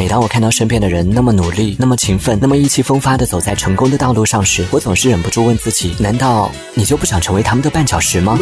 每当我看到身边的人那么努力、那么勤奋、那么意气风发地走在成功的道路上时，我总是忍不住问自己，难道你就不想成为他们的绊脚石吗？